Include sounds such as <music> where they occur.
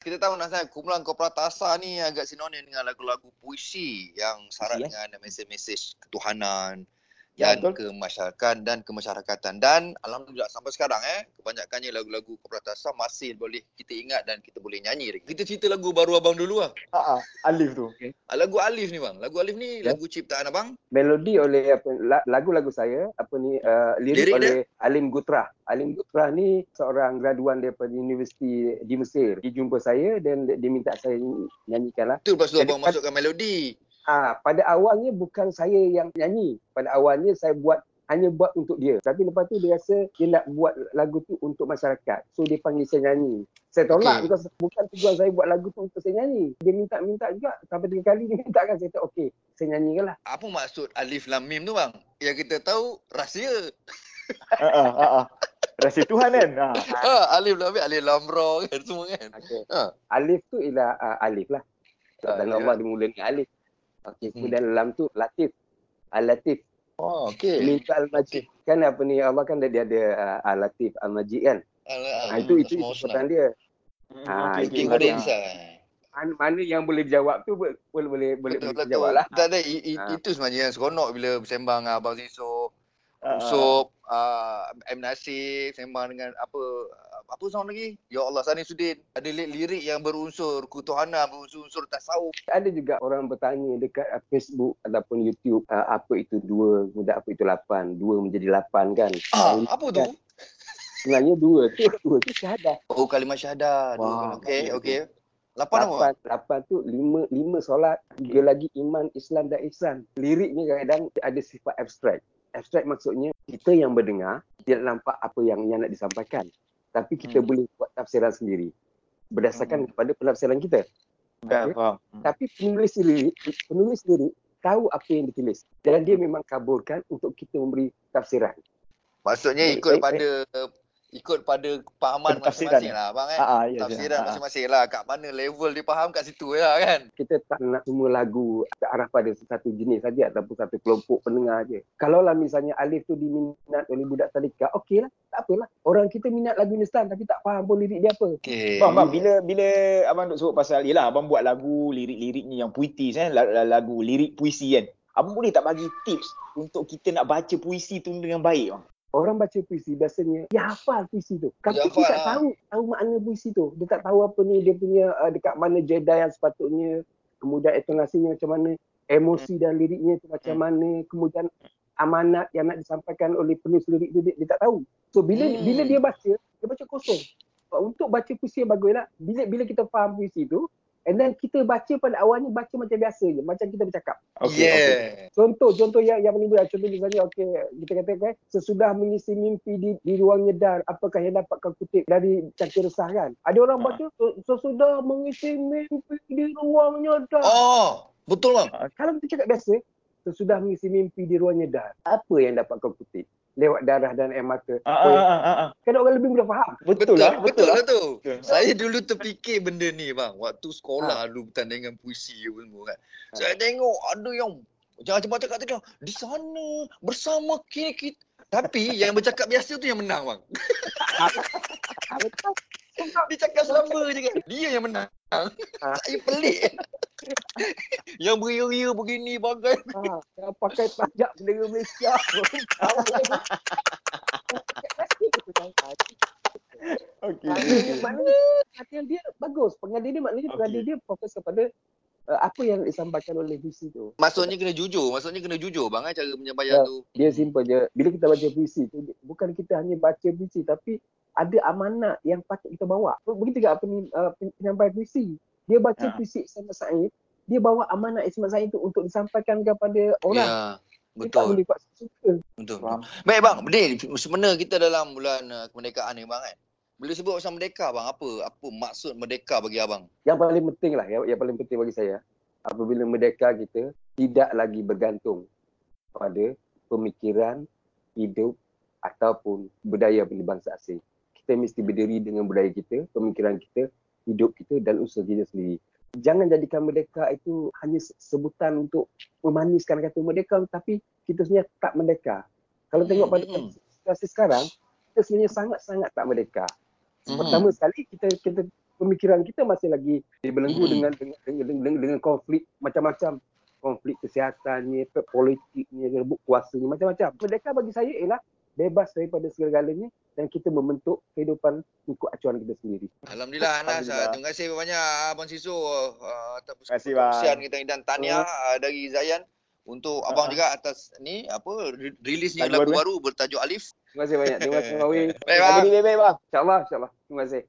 Kita tahu nak saya kumpulan Kopratasa ni agak sinonim dengan lagu-lagu puisi yang syarat eh? dengan mesej-mesej ketuhanan Ya, dan betul. kemasyarakatan dan kemasyarakatan dan alhamdulillah sampai sekarang eh kebanyakannya lagu-lagu Kopratasa masih boleh kita ingat dan kita boleh nyanyi lagi. Kita cerita lagu baru abang dulu lah. Ha ah, Alif tu. Ah, Lagu Alif ni bang. Lagu Alif ni Ya. lagu ciptaan abang. melodi oleh apa la- lagu-lagu saya apa ni uh, lirik, Lirik dia? oleh Alim Gutrah. Alim Gutrah ni seorang graduan daripada universiti di Mesir. Dia jumpa saya dan dia dia minta saya nyanyikan lah. Tu lepas tu Jadi, abang kan- masukkan melodi. Ah, pada awalnya bukan saya yang nyanyi. Pada awalnya saya buat hanya buat untuk dia. Tapi lepas tu dia rasa dia nak buat lagu tu untuk masyarakat. So dia panggil saya nyanyi. Saya tolak Okey. because bukan tujuan saya buat lagu tu untuk saya nyanyi. Dia minta-minta juga. Sampai tiga kali dia <laughs> minta kan. Saya kata okey, saya nyanyikan lah. Apa maksud Alif Lam Mim tu bang? Yang kita tahu rahsia. Ha ah, ha ah. Rahsia Tuhan kan. Ha. Ha, Alif Lam Mim, Alif Lam Ra kan semua kan. Okay. Ha. Alif tu ialah uh, Alif lah. Ah, Dalam ya. Allah dimula dengan Alif. Okey, Hmm. kemudian Lam tu Latif. Al-Latif. Oh, okey. Minta Al-Majid. Kan apa ni Allah kan dia ada uh, Al-Latif, Al-Majid kan. Alah, Ha, itu itu semua sebutan dia. Hmm, Ah, okey, itu dia. insan. Mana, mana yang boleh dijawab tu boleh boleh boleh boleh, Betul boleh betul. dijawab lah. Tak ada i- i- Ha. itu sebenarnya yang seronok bila bersembang dengan Abang Siso, Ha, ha. Usop, uh, M Nasib, sembang dengan apa apa sound lagi? Ya Allah Sani Sudin. Ada lirik yang berunsur ketuhanan, berunsur tasawuf. Ada juga orang bertanya dekat uh, Facebook ataupun YouTube uh, apa itu dua, kemudian apa itu lapan. Dua menjadi lapan kan. Ah, apa tu? Sebenarnya dua tu, <laughs> dua tu syahadah. Oh, kalimah syahadah. Wah, Okey, okey, okey. Lapan apa? Lapan, lapan tu lima, lima solat, tiga lagi iman, Islam dan ihsan. Liriknya kadang-kadang ada sifat abstrak. Abstrak maksudnya kita yang mendengar tidak nampak apa yang, yang nak disampaikan. Tapi kita Hmm. boleh buat tafsiran sendiri. Berdasarkan kepada penafsiran kita. Faham, faham. Tapi penulis lirik, penulis lirik tahu apa yang ditulis. Dan dia memang kabulkan untuk kita memberi tafsiran. Maksudnya ikut baik, pada ikut pada pahaman masing-masing lah abang eh. Ha ah, ya. Tafsiran ya. Ha, ha. masing-masing lah. Kat mana level dia faham kat situ lah kan. kita tak nak semua lagu terarah pada satu jenis saja ataupun satu kelompok pendengar aja. Kalaulah misalnya Alif tu diminat oleh budak tadika, okey lah. Tak apalah. Orang kita minat lagu Islam tapi tak faham pun lirik dia apa. Okey. Bang, bang, bila bila abang duk sebut pasal yalah abang buat lagu lirik-liriknya yang puitis kan, la- lagu lirik puisi kan. Abang boleh tak bagi tips untuk kita nak baca puisi tu dengan baik bang? Orang baca puisi biasanya dia hafal puisi tu. Tapi Dia dia, hafal tak lah. tahu tahu makna puisi tu. Dia tak tahu apa ni dia punya uh, dekat mana jeda yang sepatutnya, kemudian intonasinya macam mana, emosi dan liriknya tu macam Hmm. mana, kemudian amanat yang nak disampaikan oleh penulis lirik tu dia, dia tak tahu. So bila Hmm. bila dia baca, dia baca kosong. Untuk baca puisi yang bagus lah, bila bila kita faham puisi tu, and then kita baca pada awalnya baca macam biasa je, macam kita bercakap. yeah. Contoh, contoh yang yang paling mudah. Contoh misalnya, okey, kita katakan sesudah mengisi mimpi di, di ruang nyedar, apakah yang dapat kau kutip dari cakir resah kan? Ada orang Ha. baca, "Se- sesudah mengisi mimpi di ruang nyedar. Oh, betul bang. Kalau kita cakap biasa, sesudah mengisi mimpi di ruang nyedar, apa yang dapat kau kutip? Lewat darah dan air mata. Ah, ah, Oh, ah, ah, ah. Kan orang lebih mudah faham. Betul, lah, betul betul, lah. lah tu. Betul. Saya dulu terfikir benda ni bang. Waktu sekolah dulu bertandingan puisi apa semua kan. Saya tengok ada yang jangan cepat cakap tadi di sana bersama kita, kita. Tapi yang bercakap biasa tu yang menang bang. <laughs> Dia cakap sama je kan. Dia yang menang. <laughs> Saya pelik. yang beria-ria begini bagai. Ha, yang pakai pajak bendera Malaysia. <laughs> Okey. Maknanya dia bagus. Pengadil dia maknanya Okey. pengadil dia fokus kepada apa yang disampaikan oleh puisi tu. Maksudnya kena jujur. Maksudnya kena jujur bang eh, cara penyampaian Ya. tu. Dia simple je. Bila kita baca puisi tu, bukan kita hanya baca puisi tapi ada amanat yang patut kita bawa. Begitu juga apa ni uh, penyampaian puisi. Dia baca Ha. puisi Ismail Said, dia bawa amanat Ismail Said tu untuk disampaikan kepada orang. Ya. Dia tak Betul. boleh buat suka. Betul. Faham. Baik bang, ni sebenarnya kita dalam bulan uh, kemerdekaan ni bang kan. Bila sebut pasal merdeka bang, apa apa maksud merdeka bagi abang? Yang paling penting lah, yang, yang paling penting bagi saya, apabila merdeka kita tidak lagi bergantung pada pemikiran, hidup ataupun budaya bagi bangsa asing. Kita mesti berdiri dengan budaya kita, pemikiran kita, hidup kita dan usaha kita sendiri. Jangan jadikan merdeka itu hanya se- sebutan untuk memaniskan kata merdeka tapi kita sebenarnya tak merdeka. Kalau tengok pada Hmm. situasi sekarang, kita sebenarnya sangat-sangat tak merdeka. Mhm. Pertama sekali kita kita pemikiran kita masih lagi dibelenggu Hmm. dengan, dengan, dengan, dengan, dengan konflik macam-macam. Konflik kesehatannya, pe- politiknya, rebut kuasanya, macam-macam. Merdeka bagi saya ialah bebas daripada segala-galanya dan kita membentuk kehidupan ikut acuan kita sendiri. Alhamdulillah Anas. Alhamdulillah. Ah, Terima kasih banyak Abang Siso uh, atas perkongsian kita dan tahniah uh, dari Zayan untuk abang Ah. juga atas ni apa rilisnya Lagu lagu baru, baru bertajuk Alif. Terima kasih banyak. Terima kasih Mawi. <laughs> Baik bang. Lagi ni baik bang. InsyaAllah, insyaAllah. Terima kasih.